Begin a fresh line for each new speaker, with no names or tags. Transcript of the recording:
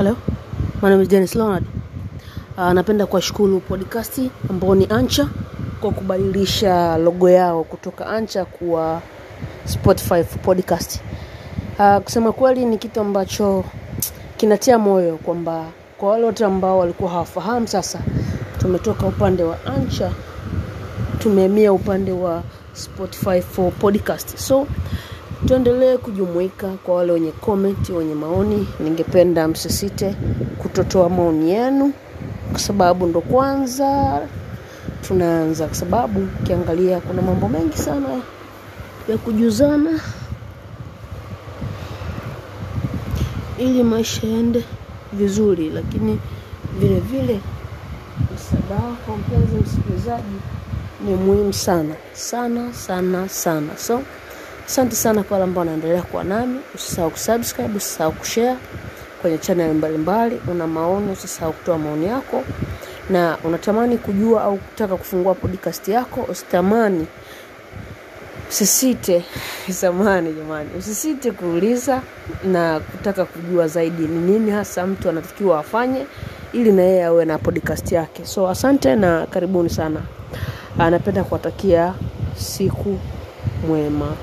Hello, my name is Dennis Leonard. Uh, napenda kuwashukuru podcast ambao ni Ancha kwa kubadilisha logo yao kutoka Ancha kuwa Spotify for podcast. Uh, kusema kweli ni kitu ambacho kinatia moyo kwamba kwa wale wote ambao walikuwa hawafahamu sasa tumetoka upande wa Ancha tumehamia upande wa Spotify for podcast. So tuendelee kujumuika kwa wale wenye komenti wenye maoni. Ningependa msisite kutotoa maoni yenu, kwa sababu ndo kwanza tunaanza, kwa sababu ukiangalia kuna mambo mengi sana ya kujuzana. Ili maisha yaende vizuri, lakini vile vile msaada kwa mpenzi msikilizaji ni muhimu sana. Sana sana sana. So asante sana kwa wale ambao wanaendelea kuwa nami. Usisahau kusubscribe usisahau kushare kwenye channel mbalimbali. Una maoni usisahau kutoa maoni yako. Na unatamani kujua au kutaka kufungua podcast yako usitamani usisite samani jamani usisite kuuliza na kutaka kujua zaidi ni nini hasa mtu anatakiwa afanye ili na yeye awe na podcast yake. So asante na karibuni sana. Anapenda kuwatakia siku mwema